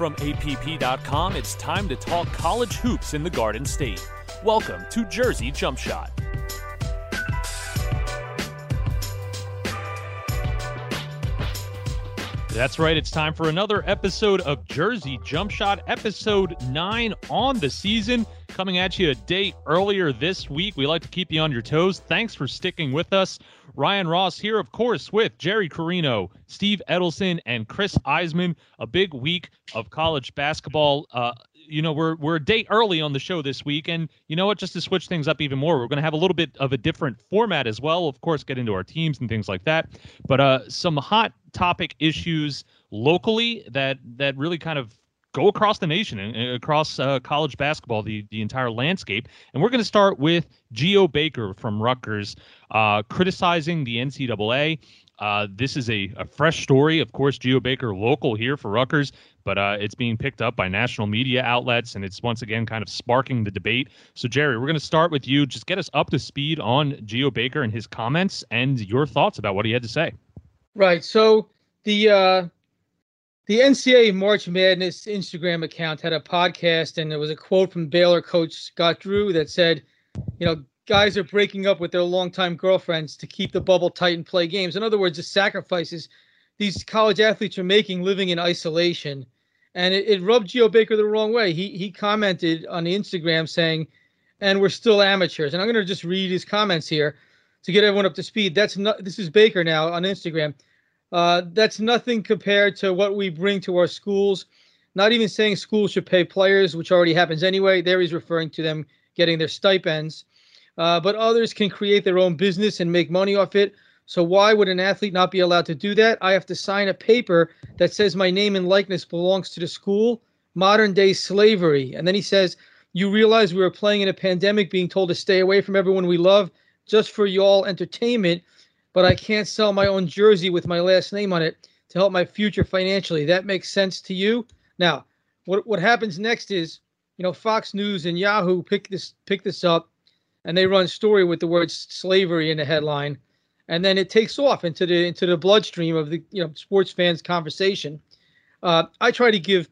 From APP.com, it's time to talk college hoops in the Garden State. Welcome to Jersey Jump Shot. That's right. It's time for another episode of Jersey Jump Shot, episode nine on the season. Coming at you a day earlier this week. We like to keep you on your toes. Thanks for sticking with us. Ryan Ross here, of course, with Jerry Carino, Steve Edelson, and Chris Iseman. A big week of college basketball. Uh, you know, we're we're a day early on the show this week, and you know what? Just to switch things up even more, we're going to have a little bit of a different format as well. Of course, get into our teams and things like that. But uh, some hot topic issues locally that that really kind of go across the nation and across uh, college basketball, the the entire landscape. And we're going to start with Geo Baker from Rutgers uh, criticizing the NCAA. Uh, this is a, a fresh story. Of course, Geo Baker, local here for Rutgers, but uh, it's being picked up by national media outlets, and it's once again kind of sparking the debate. So, Jerry, we're going to start with you. Just get us up to speed on Geo Baker and his comments and your thoughts about what he had to say. Right. So the uh, the NCAA March Madness Instagram account had a podcast, and there was a quote from Baylor coach Scott Drew that said, "You know, guys are breaking up with their longtime girlfriends to keep the bubble tight and play games. In other words, the sacrifices these college athletes are making living in isolation." And it, it rubbed Geo Baker the wrong way. He he commented on Instagram saying, "And we're still amateurs." And I'm going to just read his comments here to get everyone up to speed. That's not. This is Baker now on Instagram. Uh, that's nothing compared to what we bring to our schools. Not even saying schools should pay players, which already happens anyway. There he's referring to them getting their stipends. Uh, but others can create their own business and make money off it. So why would an athlete not be allowed to do that? I have to sign a paper that says my name and likeness belongs to the school. Modern day slavery. And then he says, You realize we were playing in a pandemic, being told to stay away from everyone we love just for y'all entertainment but I can't sell my own jersey with my last name on it to help my future financially. That makes sense to you? Now, what what happens next is, you know, Fox News and Yahoo pick this pick this up, and they run story with the word slavery in the headline, and then it takes off into the into the bloodstream of the you know sports fans conversation. Uh, I try to give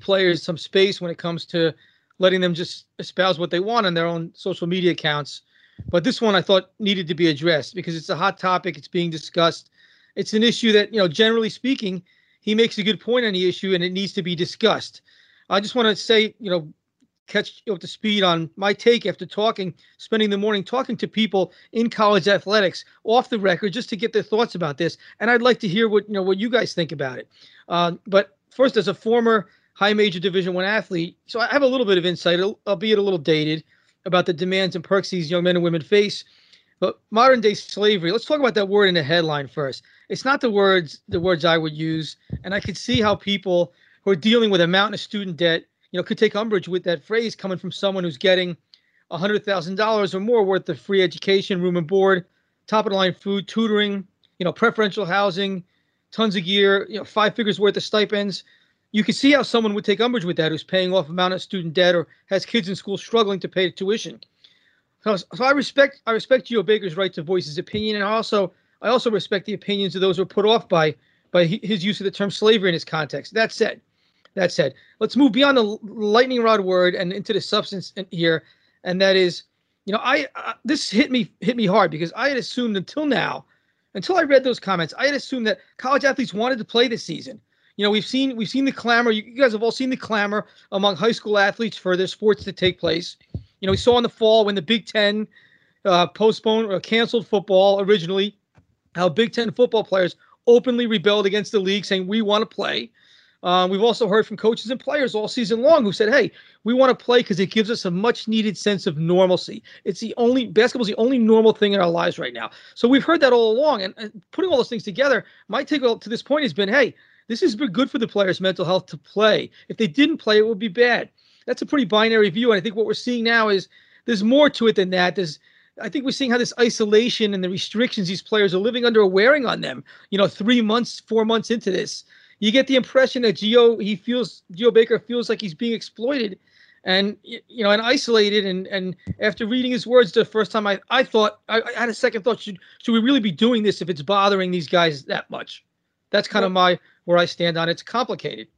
players some space when it comes to letting them just espouse what they want on their own social media accounts but this one I thought needed to be addressed because it's a hot topic. It's being discussed. It's an issue that, you know, generally speaking, he makes a good point on the issue and it needs to be discussed. I just want to say, you know, catch up to speed on my take after talking, spending the morning talking to people in college athletics off the record just to get their thoughts about this. And I'd like to hear what, you know, what you guys think about it. Uh, but first, as a former high major division one athlete, so I have a little bit of insight, albeit a little dated about the demands and perks these young men and women face. But modern day slavery, let's talk about that word in the headline first. It's not the words the words I would use, and I could see how people who are dealing with a mountain of student debt, you know, could take umbrage with that phrase coming from someone who's getting hundred thousand dollars or more worth of free education, room and board, top of the line food, tutoring, you know, preferential housing, tons of gear, you know, five figures worth of stipends you can see how someone would take umbrage with that who's paying off a amount of student debt or has kids in school struggling to pay tuition. So, so I respect I respect Geo Baker's right to voice his opinion, and I also I also respect the opinions of those who are put off by by his use of the term slavery in his context. That said, that said, let's move beyond the lightning rod word and into the substance here, and that is, you know, I uh, this hit me hit me hard because I had assumed until now, until I read those comments, I had assumed that college athletes wanted to play this season you know we've seen we've seen the clamor you guys have all seen the clamor among high school athletes for their sports to take place you know we saw in the fall when the big ten uh, postponed or canceled football originally how big ten football players openly rebelled against the league saying we want to play uh, we've also heard from coaches and players all season long who said, "Hey, we want to play because it gives us a much-needed sense of normalcy. It's the only basketball's the only normal thing in our lives right now." So we've heard that all along, and, and putting all those things together, my take to this point has been, "Hey, this been good for the players' mental health to play. If they didn't play, it would be bad. That's a pretty binary view. And I think what we're seeing now is there's more to it than that. There's I think we're seeing how this isolation and the restrictions these players are living under are wearing on them. You know, three months, four months into this, you get the impression that Geo he feels Geo Baker feels like he's being exploited, and you know, and isolated. And and after reading his words the first time, I I thought I, I had a second thought: should should we really be doing this if it's bothering these guys that much? That's kind of my where I stand on. It's complicated.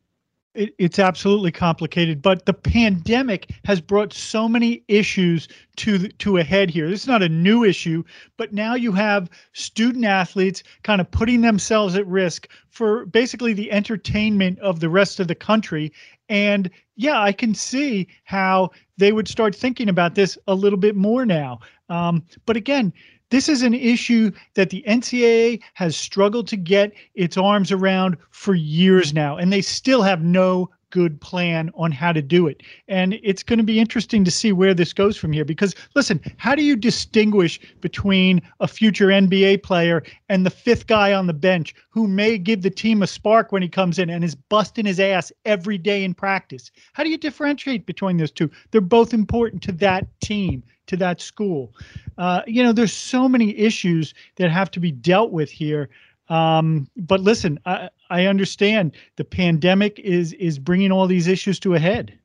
it, it's absolutely complicated, but the pandemic has brought so many issues to to a head here. This is not a new issue, but now you have student athletes kind of putting themselves at risk for basically the entertainment of the rest of the country. And yeah, I can see how they would start thinking about this a little bit more now. Um, but again, this is an issue that the NCAA has struggled to get its arms around for years now, and they still have no good plan on how to do it. And it's going to be interesting to see where this goes from here because listen, how do you distinguish between a future NBA player and the fifth guy on the bench who may give the team a spark when he comes in and is busting his ass every day in practice? How do you differentiate between those two? They're both important to that team to that school. Uh, you know, there's so many issues that have to be dealt with here. Um, but listen, I, I understand the pandemic is is bringing all these issues to a head.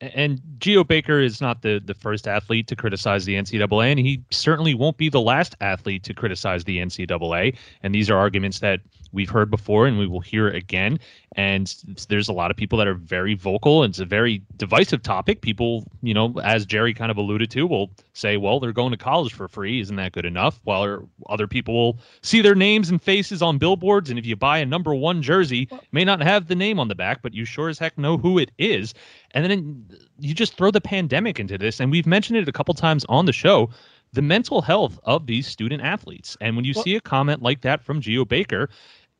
And Geo Baker is not the, the first athlete to criticize the NCAA, and he certainly won't be the last athlete to criticize the NCAA. And these are arguments that we've heard before and we will hear again. And there's a lot of people that are very vocal. And it's a very divisive topic. People, you know, as Jerry kind of alluded to, will say, well, they're going to college for free. Isn't that good enough? While er, other people will see their names and faces on billboards. And if you buy a number one jersey, may not have the name on the back, but you sure as heck know who it is. And then you just throw the pandemic into this. And we've mentioned it a couple times on the show the mental health of these student athletes. And when you well, see a comment like that from Geo Baker,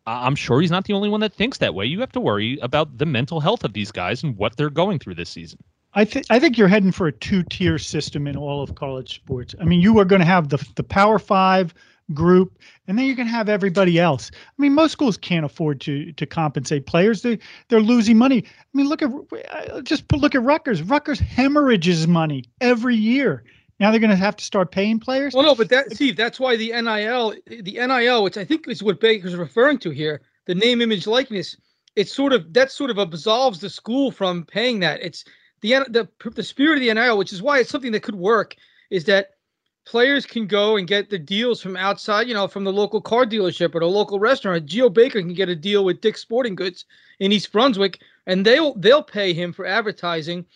I'm sure he's not the only one that thinks that way. You have to worry about the mental health of these guys and what they're going through this season. I think I think you're heading for a two-tier system in all of college sports. I mean, you are going to have the the Power Five group, and then you're going to have everybody else. I mean, most schools can't afford to to compensate players. They they're losing money. I mean, look at just look at Rutgers. Rutgers hemorrhages money every year. Now they're going to have to start paying players. Well, no, but that Steve, that's why the NIL, the NIL, which I think is what Baker's referring to here, the name, image, likeness. It's sort of that sort of absolves the school from paying that. It's the the the spirit of the NIL, which is why it's something that could work. Is that players can go and get the deals from outside, you know, from the local car dealership or the local restaurant. Geo Baker can get a deal with Dick's Sporting Goods in East Brunswick, and they'll they'll pay him for advertising,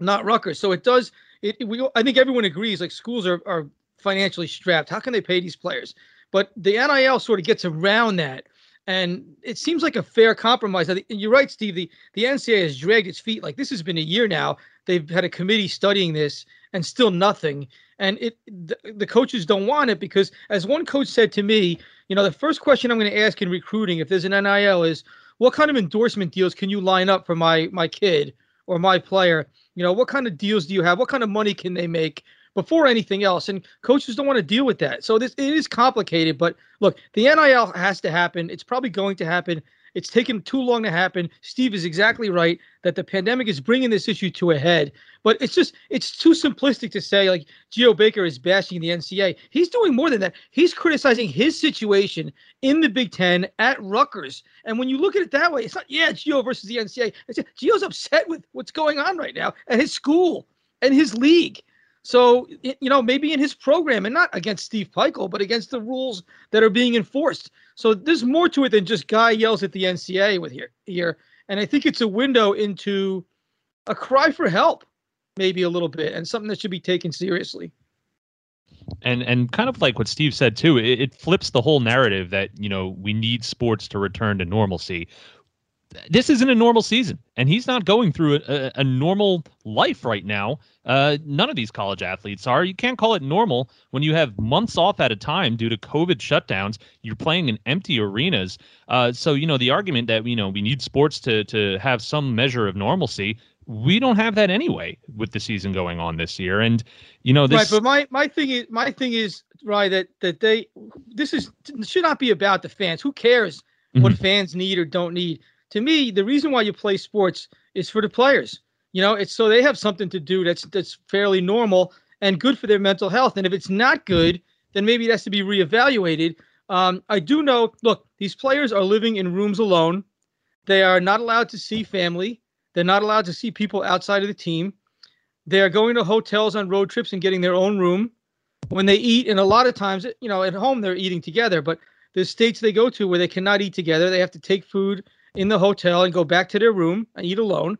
not Rutgers. So it does it, we I think everyone agrees like schools are are financially strapped. How can they pay these players? But the NIL sort of gets around that. And it seems like a fair compromise. You're right, Steve. The, the NCAA has dragged its feet. Like this has been a year now. They've had a committee studying this and still nothing. And it the, the coaches don't want it because, as one coach said to me, you know, the first question I'm going to ask in recruiting, if there's an NIL, is what kind of endorsement deals can you line up for my my kid or my player? You know, what kind of deals do you have? What kind of money can they make before anything else? And coaches don't want to deal with that. So this it is complicated, but look, the NIL has to happen. It's probably going to happen. It's taken too long to happen. Steve is exactly right that the pandemic is bringing this issue to a head. But it's just it's too simplistic to say like Geo Baker is bashing the NCA. He's doing more than that. He's criticizing his situation in the Big Ten at Rutgers. And when you look at it that way, it's not yeah Geo versus the NCA. It's Geo's upset with what's going on right now at his school and his league. So, you know, maybe in his program and not against Steve Pikiell, but against the rules that are being enforced. So there's more to it than just guy yells at the NCAA with here here. And I think it's a window into a cry for help, maybe a little bit, and something that should be taken seriously. And and kind of like what Steve said too, it, it flips the whole narrative that, you know, we need sports to return to normalcy this isn't a normal season, and he's not going through a, a normal life right now. Uh, none of these college athletes are. You can't call it normal when you have months off at a time due to COVID shutdowns. You're playing in empty arenas. Uh, so you know the argument that you know we need sports to to have some measure of normalcy. We don't have that anyway with the season going on this year, and you know this. Right, but my my thing is my thing is right that that they this is should not be about the fans. Who cares what mm-hmm. fans need or don't need? To me, the reason why you play sports is for the players. You know, it's so they have something to do that's that's fairly normal and good for their mental health. And if it's not good, then maybe it has to be reevaluated. Um, I do know. Look, these players are living in rooms alone. They are not allowed to see family. They're not allowed to see people outside of the team. They are going to hotels on road trips and getting their own room. When they eat, and a lot of times, you know, at home they're eating together, but the states they go to where they cannot eat together, they have to take food in the hotel and go back to their room and eat alone.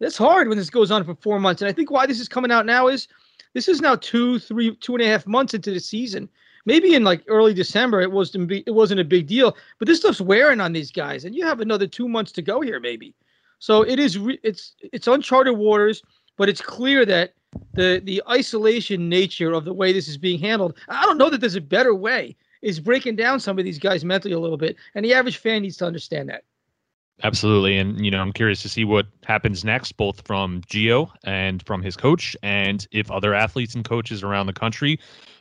That's hard when this goes on for four months. And I think why this is coming out now is this is now two, three, two and a half months into the season. Maybe in like early December, it wasn't it wasn't a big deal, but this stuff's wearing on these guys, and you have another two months to go here, maybe. So it is re- it's it's uncharted waters, but it's clear that the the isolation nature of the way this is being handled. I don't know that there's a better way. Is breaking down some of these guys mentally a little bit, and the average fan needs to understand that. Absolutely. And, you know, I'm curious to see what happens next, both from Geo and from his coach, and if other athletes and coaches around the country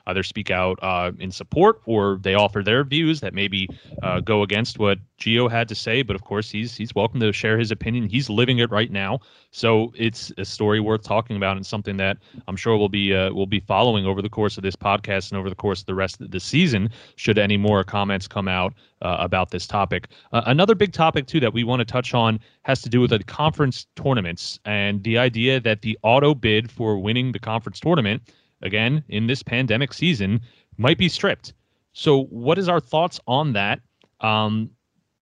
either speak out uh, in support or they offer their views that maybe uh, go against what Geo had to say. But of course, he's he's welcome to share his opinion. He's living it right now, so it's a story worth talking about and something that I'm sure we'll be uh, we'll be following over the course of this podcast and over the course of the rest of the season. Should any more comments come out uh, about this topic, uh, another big topic too that we want to touch on has to do with the conference tournaments and the idea that the auto bid for winning the conference tournament again in this pandemic season might be stripped. So, what is our thoughts on that? Um,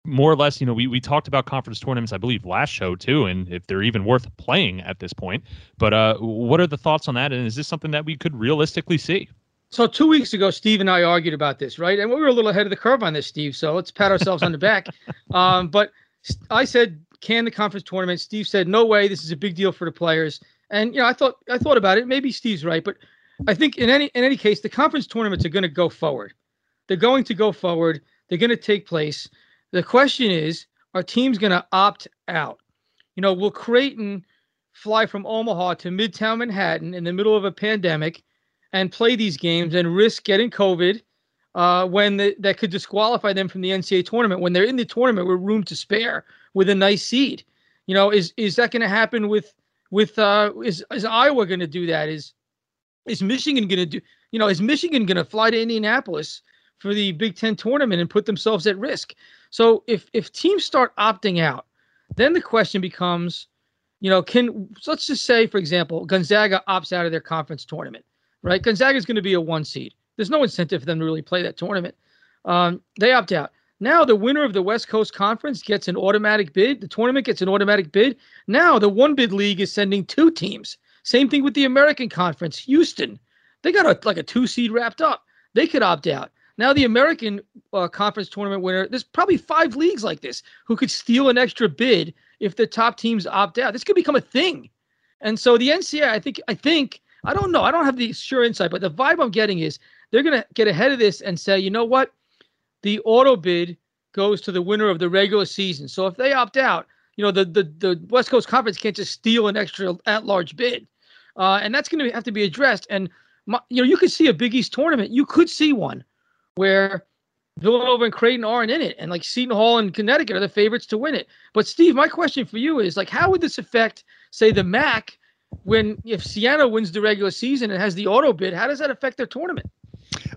more or less, you know, we, we talked about conference tournaments, I believe, last show too, and if they're even worth playing at this point. But uh, what are the thoughts on that? And is this something that we could realistically see? So two weeks ago, Steve and I argued about this, right? And we were a little ahead of the curve on this, Steve. So let's pat ourselves on the back. Um, but I said, can the conference tournament? Steve said, no way. This is a big deal for the players. And you know, I thought I thought about it. Maybe Steve's right, but I think in any in any case, the conference tournaments are going to go forward. They're going to go forward. They're going to take place. The question is, are teams going to opt out? You know, will Creighton fly from Omaha to Midtown Manhattan in the middle of a pandemic and play these games and risk getting COVID uh, when the, that could disqualify them from the NCAA tournament when they're in the tournament with room to spare with a nice seed? You know, is is that going to happen with with uh, is is Iowa going to do that? Is is Michigan going to do? You know, is Michigan going to fly to Indianapolis for the Big Ten tournament and put themselves at risk? So if if teams start opting out, then the question becomes, you know, can let's just say, for example, Gonzaga opts out of their conference tournament, right? Gonzaga is going to be a one seed. There's no incentive for them to really play that tournament. Um, they opt out. Now the winner of the West Coast Conference gets an automatic bid. The tournament gets an automatic bid. Now the one bid league is sending two teams. Same thing with the American Conference. Houston, they got a, like a two seed wrapped up. They could opt out. Now the American uh, Conference tournament winner, there's probably five leagues like this who could steal an extra bid if the top teams opt out. This could become a thing. And so the NCAA, I think, I think, I don't know, I don't have the sure insight, but the vibe I'm getting is they're going to get ahead of this and say, you know what, the auto bid goes to the winner of the regular season. So if they opt out, you know the the, the West Coast Conference can't just steal an extra at large bid uh, and that's going to have to be addressed. And my, you know, you could see a Big East tournament. You could see one where Villanova and Creighton aren't in it, and like Seton Hall and Connecticut are the favorites to win it. But Steve, my question for you is like, how would this affect, say, the MAAC when if Siena wins the regular season and has the auto bid? How does that affect their tournament?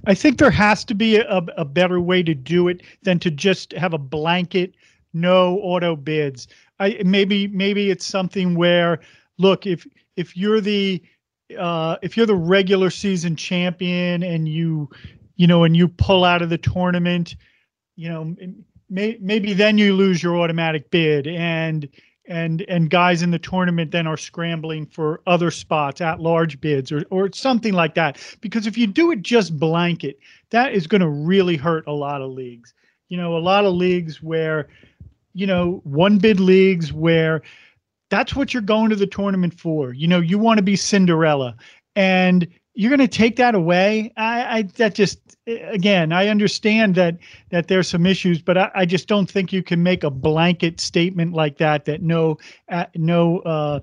I think there has to be a, a better way to do it than to just have a blanket no auto bids. I maybe maybe it's something where look if if you're the uh, if you're the regular season champion and you you know and you pull out of the tournament you know may, maybe then you lose your automatic bid and and and guys in the tournament then are scrambling for other spots at large bids or or something like that. Because if you do it just blanket that is going to really hurt a lot of leagues. You know a lot of leagues where you know one bid leagues where that's what you're going to the tournament for. You know, you want to be Cinderella, and you're going to take that away. I, I that just again, I understand that that there's some issues, but I, I just don't think you can make a blanket statement like that. That no, uh, no uh,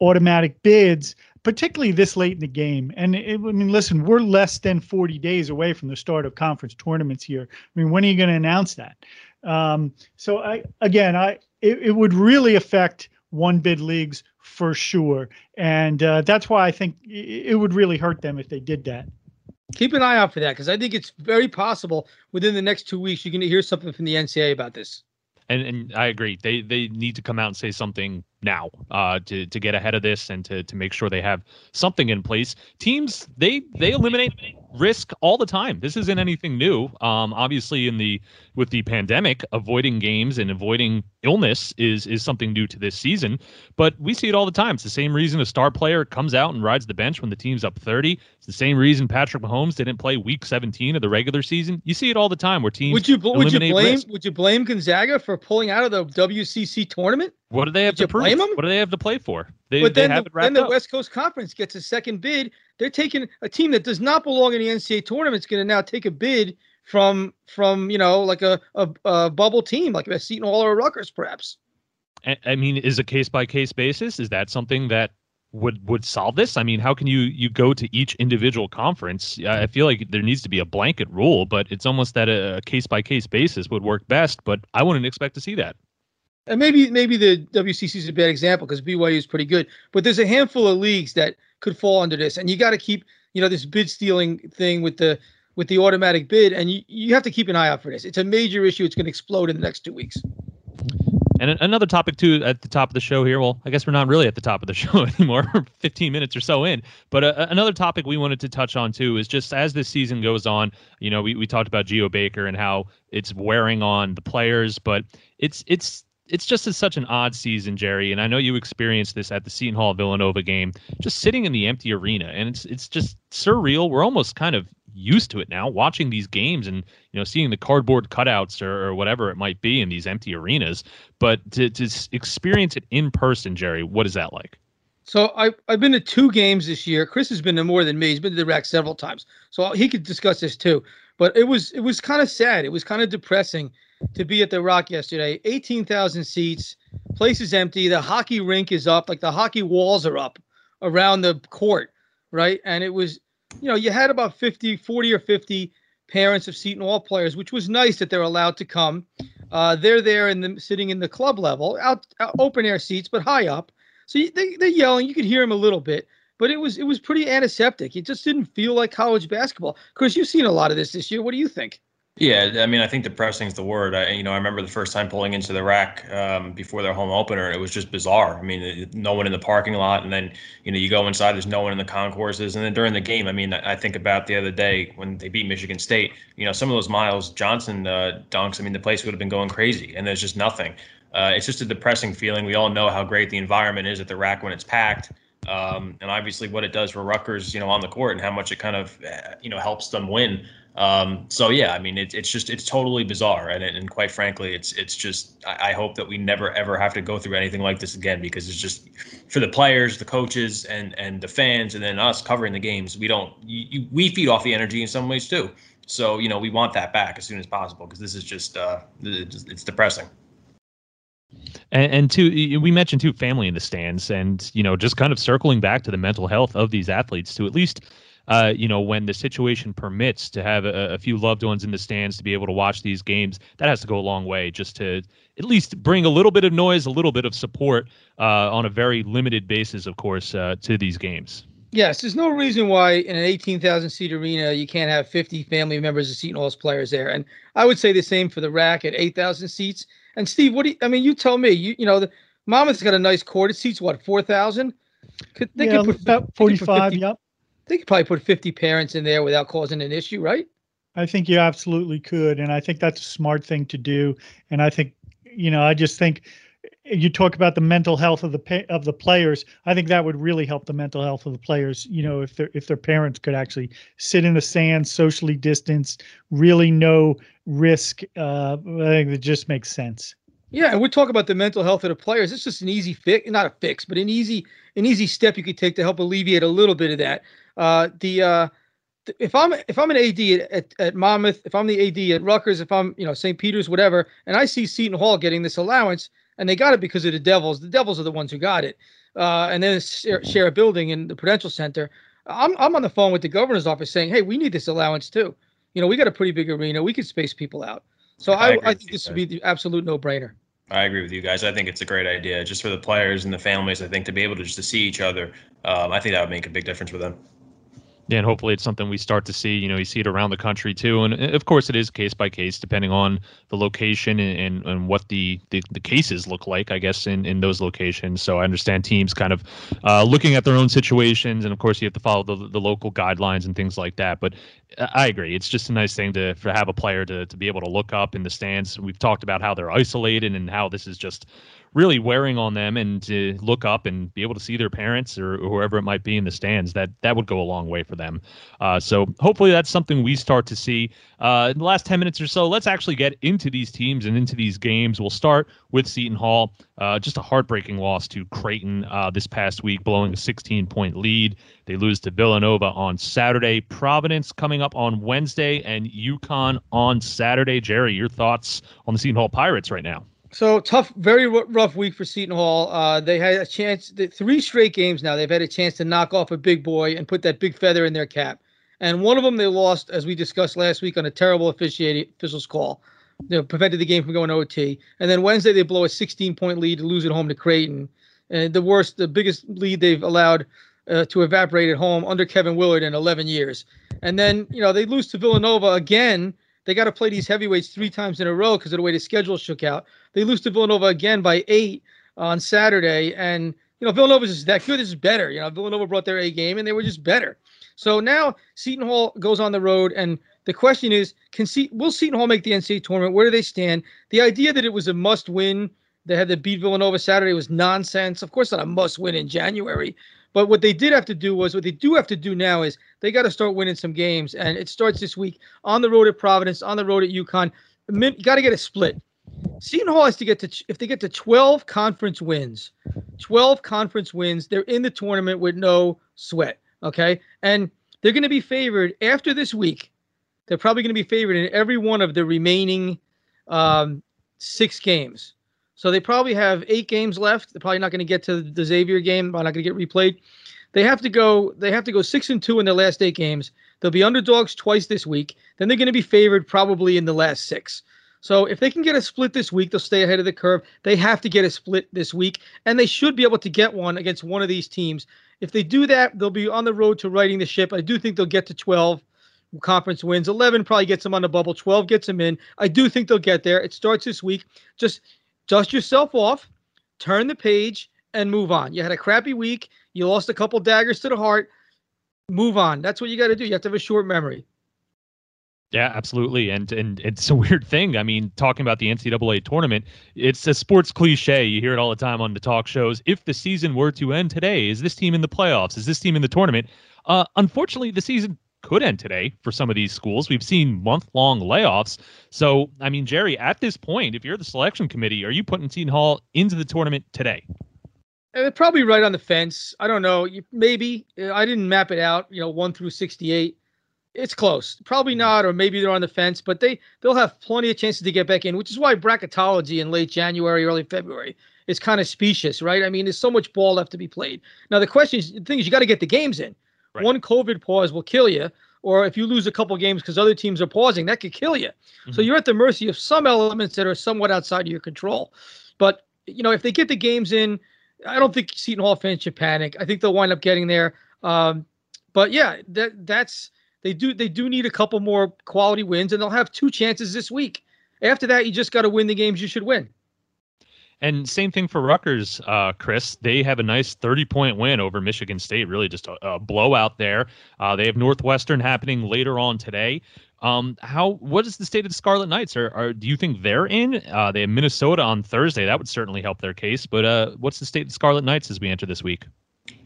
automatic bids, particularly this late in the game. And it, I mean, listen, we're less than 40 days away from the start of conference tournaments here. I mean, when are you going to announce that? Um, so I again, I it, it would really affect one bid leagues for sure. And uh, that's why I think it would really hurt them if they did that. Keep an eye out for that because I think it's very possible within the next two weeks you're going to hear something from the NCAA about this. And and I agree. They they need to come out and say something now uh, to to get ahead of this and to to make sure they have something in place. Teams they they eliminate risk all the time. This isn't anything new. Um, obviously, in the with the pandemic, avoiding games and avoiding illness is is something new to this season. But we see it all the time. It's the same reason a star player comes out and rides the bench when the team's up 30. It's the same reason Patrick Mahomes didn't play Week 17 of the regular season. You see it all the time where teams would you would you blame risk. would you blame Gonzaga for pulling out of the WCC tournament? What do they have Would to prove? What do they have to play for? They, but they then, the, then the. West Coast Conference gets a second bid. They're taking a team that does not belong in the NCAA tournament is going to now take a bid from from you know like a, a, a bubble team like a Seton Hall or a Rutgers perhaps. I I mean, is a case by case basis? Is that something that would would solve this? I mean, how can you you go to each individual conference? I I feel like there needs to be a blanket rule, but it's almost that a case by case basis would work best. But I wouldn't expect to see that. And maybe maybe the WCC is a bad example because BYU is pretty good, but there's a handful of leagues that could fall under this, and you got to keep you know this bid stealing thing with the with the automatic bid, and you you have to keep an eye out for this. It's a major issue. It's going to explode in the next two weeks. And another topic too at the top of the show here. Well, I guess we're not really at the top of the show anymore. We're 15 minutes or so in. But uh, another topic we wanted to touch on too is just as this season goes on. You know, we, we talked about Geo Baker and how it's wearing on the players, but it's it's it's just such an odd season, Jerry. And I know you experienced this at the Seton Hall Villanova game, just sitting in the empty arena, and it's it's just surreal. We're almost kind of used to it now, watching these games and you know seeing the cardboard cutouts or, or whatever it might be in these empty arenas. But to to experience it in person, Jerry, what is that like? So I I've been to two games this year. Chris has been to more than me. He's been to the RAC several times, so he could discuss this too. But it was it was kind of sad. It was kind of depressing to be at the Rock yesterday. Eighteen thousand seats, place is empty. The hockey rink is up, like the hockey walls are up around the court, right? And it was, you know, you had about 50, 40 or fifty parents of Seton Hall players, which was nice that they're allowed to come. Uh, they're there and the, sitting in the club level, out, out open air seats, but high up. So they, they're yelling. You could hear them a little bit, but it was it was pretty antiseptic. It just didn't feel like college basketball. Chris, you've seen a lot of this this year. What do you think? Yeah, I mean, I think depressing is the word. I, you know, I remember the first time pulling into the RAC um, before their home opener. It was just bizarre. I mean, no one in the parking lot, and then you know you go inside, there's no one in the concourses, and then during the game, I mean, I I think about the other day when they beat Michigan State. You know, some of those Myles Johnson uh, dunks. I mean, the place would have been going crazy, and there's just nothing. Uh, it's just a depressing feeling. We all know how great the environment is at the RAC when it's packed. Um, and obviously, what it does for Rutgers, you know, on the court, and how much it kind of, uh, you know, helps them win. Um, so yeah, I mean, it's it's just it's totally bizarre, and and quite frankly, it's it's just I, I hope that we never ever have to go through anything like this again because it's just for the players, the coaches, and and the fans, and then us covering the games. We don't you, you, we feed off the energy in some ways too. So you know, we want that back as soon as possible because this is just uh, it's, it's depressing. And, and two, we mentioned too, family in the stands, and you know, just kind of circling back to the mental health of these athletes to at least, uh, you know, when the situation permits to have a, a few loved ones in the stands to be able to watch these games, that has to go a long way just to at least bring a little bit of noise, a little bit of support uh, on a very limited basis, of course, uh, to these games. Yes, there's no reason why in an 18,000 seat arena you can't have 50 family members of Seton Hall's players there. And I would say the same for the RAC at 8,000 seats. And Steve, what do you, I mean? You tell me. You you know the Monmouth's got a nice court. It seats what 4,000. Could they yeah, could put about they could put 45. 50 Yep. They could probably put 50 parents in there without causing an issue, right? I think you absolutely could, and I think that's a smart thing to do. And I think, you know, I just think you talk about the mental health of the of the players. I think that would really help the mental health of the players. You know, if their if their parents could actually sit in the sand, socially distanced, really no risk. Uh, I think that just makes sense. Yeah, and we talk about the mental health of the players. It's just an easy fix, not a fix, but an easy an easy step you could take to help alleviate a little bit of that. Uh, the uh, th- if I'm if I'm an AD at, at, at Monmouth, if I'm the AD at Rutgers, if I'm you know St. Peter's, whatever, and I see Seton Hall getting this allowance, and they got it because of the Devils. The Devils are the ones who got it, uh, and then share, share a building in the Prudential Center. I'm I'm on the phone with the governor's office saying, hey, we need this allowance too. You know, we got a pretty big arena. We could space people out. So I I, I, think this would be the absolute no brainer. I agree with you guys. I think it's a great idea, just for the players and the families. I think to be able to just to see each other, um, I think that would make a big difference for them. Yeah, and hopefully it's something we start to see. You know, you see it around the country too, and of course it is case by case depending on the location and, and, and what the, the, the cases look like. I guess in in those locations. So I understand teams kind of uh, looking at their own situations, and of course you have to follow the the local guidelines and things like that. But I agree, it's just a nice thing to for have a player to to be able to look up in the stands. We've talked about how they're isolated and how this is just really wearing on them and to look up and be able to see their parents or, whoever it might be in the stands that that would go a long way for them. Uh, so hopefully that's something we start to see. Uh, in the last 10 minutes or so let's actually get into these teams and into these games. We'll start with seton hall. Uh, just a heartbreaking loss to creighton uh, this past week blowing a 16 point lead. They lose to villanova on saturday. Providence coming up on wednesday and UConn on saturday. Jerry your thoughts on the seton hall pirates right now so tough, very rough week for Seton Hall. Uh, they had a chance, three straight games now. They've had a chance to knock off a big boy and put that big feather in their cap. And one of them they lost, as we discussed last week, on a terrible officiating official's call. They prevented the game from going OT. And then Wednesday they blow a 16 point lead to lose at home to Creighton. And the worst, the biggest lead they've allowed uh, to evaporate at home under Kevin Willard in 11 years. And then you know they lose to Villanova again they got to play these heavyweights three times in a row because of the way the schedule shook out. They lose to Villanova again by eight on Saturday, and you know Villanova's just that good. This is better. You know Villanova brought their A game, and they were just better. So now Seton Hall goes on the road, and the question is, can Se- will Seton Hall make the NCAA tournament? Where do they stand? The idea that it was a must-win, they had to beat Villanova Saturday was nonsense. Of course, not a must-win in January, but what they did have to do was what they do have to do now is they got to start winning some games, and it starts this week on the road at Providence, on the road at UConn. Got to get a split. Seton Hall has to get to if they get to 12 conference wins, 12 conference wins, they're in the tournament with no sweat. Okay, and they're going to be favored after this week. They're probably going to be favored in every one of the remaining um, six games. So they probably have eight games left. They're probably not going to get to the Xavier game. Probably not going to get replayed. They have to go. They have to go six and two in their last eight games. They'll be underdogs twice this week. Then they're going to be favored probably in the last six. So if they can get a split this week, they'll stay ahead of the curve. They have to get a split this week, and they should be able to get one against one of these teams. If they do that, they'll be on the road to righting the ship. I do think they'll get to 12 conference wins. 11 probably gets them on the bubble. 12 gets them in. I do think they'll get there. It starts this week. Just dust yourself off, turn the page, and move on. You had a crappy week. You lost a couple daggers to the heart. Move on. That's what you got to do. You have to have a short memory. Yeah, absolutely. And and it's a weird thing. I mean, talking about the NCAA tournament, it's a sports cliche. You hear it all the time on the talk shows. If the season were to end today, is this team in the playoffs? Is this team in the tournament? Uh, unfortunately, the season could end today for some of these schools. We've seen month long layoffs. So, I mean, Jerry, at this point, if you're the selection committee, are you putting Seton Hall into the tournament today? Uh, probably right on the fence. I don't know. Maybe uh, I didn't map it out. You know, one through sixty-eight. It's close. Probably mm-hmm. not, or maybe they're on the fence. But they they'll have plenty of chances to get back in, which is why bracketology in late January, early February is kind of specious, right? I mean, there's so much ball left to be played. Now the question is, the thing is, you got to get the games in. Right. One COVID pause will kill you, or if you lose a couple games because other teams are pausing, that could kill you. Mm-hmm. So you're at the mercy of some elements that are somewhat outside of your control. But you know, if they get the games in, I don't think Seton Hall fans should panic. I think they'll wind up getting there. Um, but yeah, that that's they do they do need a couple more quality wins, and they'll have two chances this week. After that, you just got to win the games you should win. And same thing for Rutgers, uh, Chris. They have a nice 30 point win over Michigan State, really just a, a blowout there. Uh, they have Northwestern happening later on today. Um, how what is the state of the Scarlet Knights? Are, are do you think they're in? Uh, they have Minnesota on Thursday. That would certainly help their case. But uh, what's the state of the Scarlet Knights as we enter this week?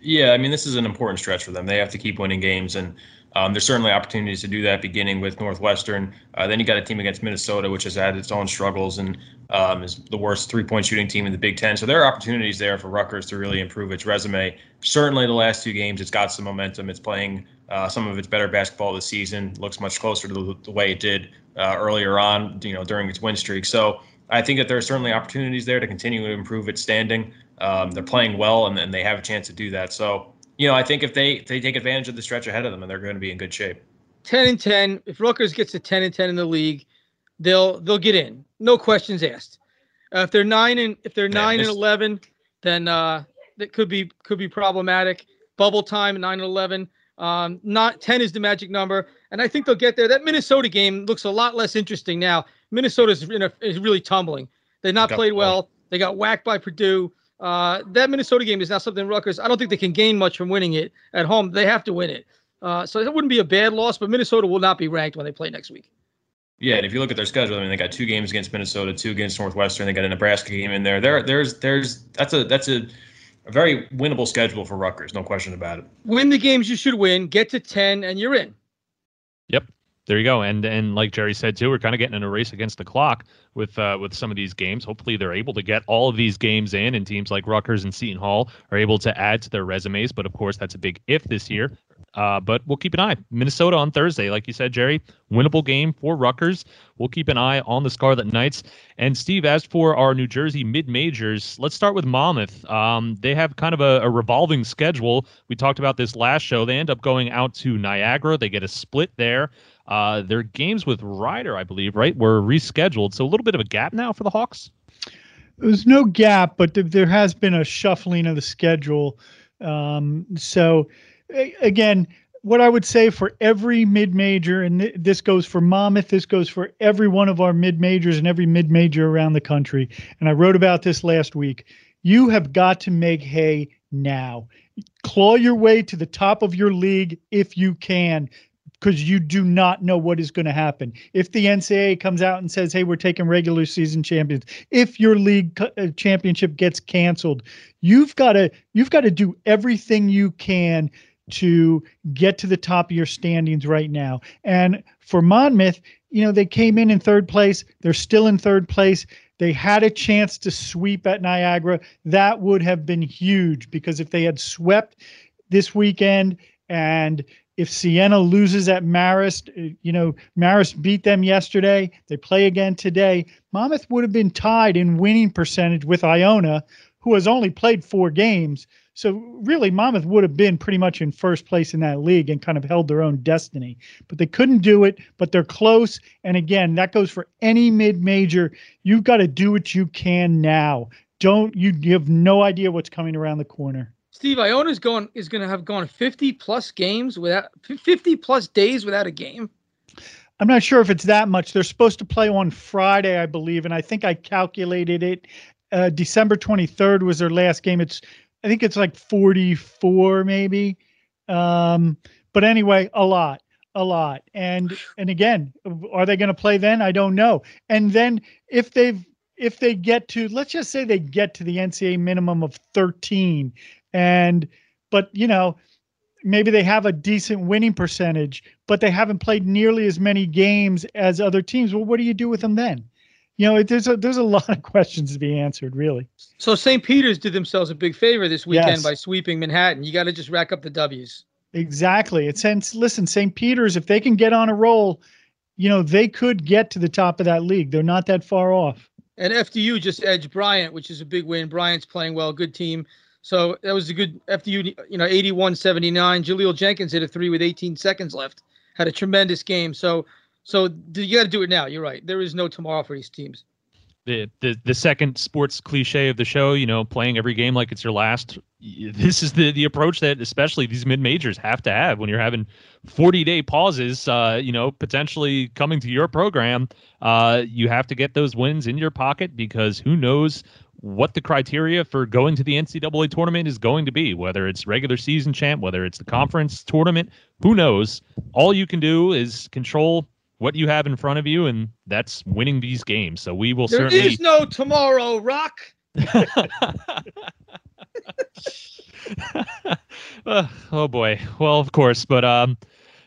Yeah, I mean this is an important stretch for them. They have to keep winning games, and um, there's certainly opportunities to do that, beginning with Northwestern. Uh, then you got a team against Minnesota, which has had its own struggles and um, is the worst three-point shooting team in the Big Ten. So there are opportunities there for Rutgers to really improve its resume. Certainly, the last two games, it's got some momentum. It's playing uh, some of its better basketball this season. Looks much closer to the, the way it did uh, earlier on, you know, during its win streak. So I think that there are certainly opportunities there to continue to improve its standing. Um, they're playing well, and, and they have a chance to do that. So you know, I think if they if they take advantage of the stretch ahead of them, and they're going to be in good shape. Ten and ten. If Rutgers gets to ten and ten in the league, they'll they'll get in. No questions asked. Uh, if they're nine and if they're nine and eleven, then uh, that could be could be problematic. Bubble time nine and eleven. Um, not 10 is the magic number, and I think they'll get there. That Minnesota game looks a lot less interesting now. Minnesota's in a, is really tumbling. They've not played well. They got whacked by Purdue. Uh, that Minnesota game is now something Rutgers. I don't think they can gain much from winning it at home. They have to win it. Uh, so it wouldn't be a bad loss, but Minnesota will not be ranked when they play next week. Yeah, and if you look at their schedule, I mean, they got two games against Minnesota, two against Northwestern. They got a Nebraska game in there. There, there's, there's that's a that's a, a very winnable schedule for Rutgers, no question about it. Win the games you should win, get to ten, and you're in. Yep, there you go. And and like Jerry said too, we're kind of getting in a race against the clock with uh, with some of these games. Hopefully, they're able to get all of these games in, and teams like Rutgers and Seton Hall are able to add to their resumes. But of course, that's a big if this year. Uh, but we'll keep an eye. Minnesota on Thursday, like you said, Jerry, winnable game for Rutgers. We'll keep an eye on the Scarlet Knights. And Steve, as for our New Jersey mid majors, let's start with Monmouth. Um, they have kind of a, a, revolving schedule. We talked about this last show. They end up going out to Niagara. They get a split there. Uh, their games with Rider, I believe, right, were rescheduled. So a little bit of a gap now for the Hawks. There's no gap, but th- there has been a shuffling of the schedule. Um, so again, what I would say for every mid major, and th- this goes for Monmouth, this goes for every one of our mid majors and every mid major around the country. And I wrote about this last week. You have got to make hay now. Claw your way to the top of your league if you can, because you do not know what is going to happen. If the NCAA comes out and says, "Hey, we're taking regular season champions," if your league uh, championship gets canceled, you've got to you've got to do everything you can to get to the top of your standings right now. And for Monmouth, you know, they came in in third place. They're still in third place. They had a chance to sweep at Niagara. That would have been huge because if they had swept this weekend and if Siena loses at Marist, uh, you know, Marist beat them yesterday, they play again today, Monmouth would have been tied in winning percentage with Iona, who has only played four games. So really, Monmouth would have been pretty much in first place in that league and kind of held their own destiny. But they couldn't do it. But they're close. And again, that goes for any mid-major. You've got to do what you can now. Don't you, you have no idea what's coming around the corner. Steve Iona's going is going to have gone 50 plus games without 50 plus days without a game. I'm not sure if it's that much. They're supposed to play on Friday, I believe, and I think I calculated it. Uh, December 23rd was their last game. It's I think it's like 44 maybe. Um, but anyway, a lot, a lot. And and again, are they going to play then? I don't know. And then if they've if they get to let's just say they get to the NCAA minimum of 13 and but you know, maybe they have a decent winning percentage, but they haven't played nearly as many games as other teams. Well, what do you do with them then? you know, there's a there's a lot of questions to be answered, really. So St. Peter's did themselves a big favor this weekend yes. by sweeping Manhattan. You got to just rack up the W's. Exactly. It's since listen, St. Peter's, if they can get on a roll, you know, they could get to the top of that league. They're not that far off. And FDU just edged Bryant, which is a big win. Bryant's playing well, good team. So that was a good FDU, you know, 81 79. Jaleel Jenkins hit a three with 18 seconds left. Had a tremendous game. So so you got to do it now. You're right. There is no tomorrow for these teams. The, the the second sports cliche of the show, you know, playing every game like it's your last. This is the the approach that especially these mid majors have to have when you're having 40 day pauses. Uh, you know, potentially coming to your program, uh, you have to get those wins in your pocket because who knows what the criteria for going to the NCAA tournament is going to be, whether it's regular season champ, whether it's the conference tournament, who knows? All you can do is control what you have in front of you, and that's winning these games. So we will there certainly. There is no tomorrow, Rock. uh, oh boy. Well, of course, but um,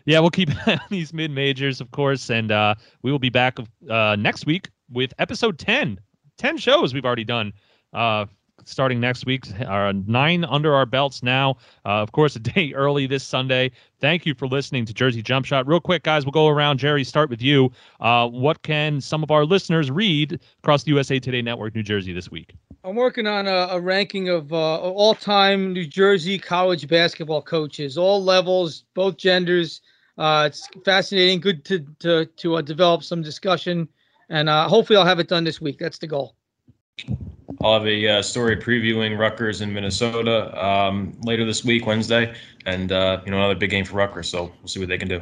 yeah, we'll keep these mid majors, of course, and uh, we will be back uh next week with episode 10. 10 shows we've already done uh starting next week. Are nine under our belts now. Uh, of course, a day early this Sunday. Thank you for listening to Jersey Jump Shot. Real quick, guys, we'll go around. Jerry, start with you. Uh, what can some of our listeners read across the USA Today Network, New Jersey, this week? I'm working on a, a ranking of uh, all-time New Jersey college basketball coaches, all levels, both genders. Uh, it's fascinating. Good to to to uh, develop some discussion, and uh, hopefully I'll have it done this week. That's the goal. I'll have a uh, story previewing Rutgers in Minnesota um, later this week, Wednesday, and uh, you know another big game for Rutgers. So we'll see what they can do.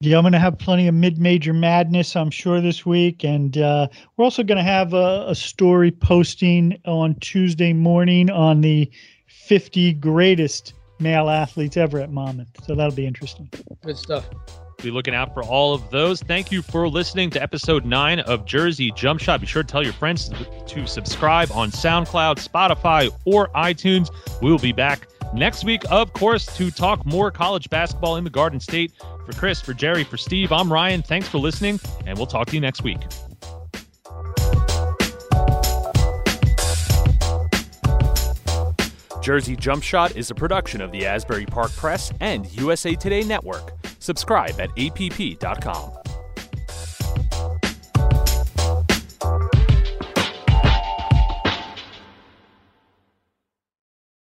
Yeah, I'm going to have plenty of mid-major madness, I'm sure, this week, and uh, we're also going to have a, a, story posting on Tuesday morning on the 50 greatest male athletes ever at Monmouth. So that'll be interesting. Good stuff. Be looking out for all of those. Thank you for listening to episode nine of Jersey Jump Shot. Be sure to tell your friends to subscribe on SoundCloud, Spotify, or iTunes. We will be back next week, of course, to talk more college basketball in the Garden State. For Chris, for Jerry, for Steve, I'm Ryan. Thanks for listening, and we'll talk to you next week. Jersey Jump Shot is a production of the Asbury Park Press and USA Today Network. Subscribe at app.com.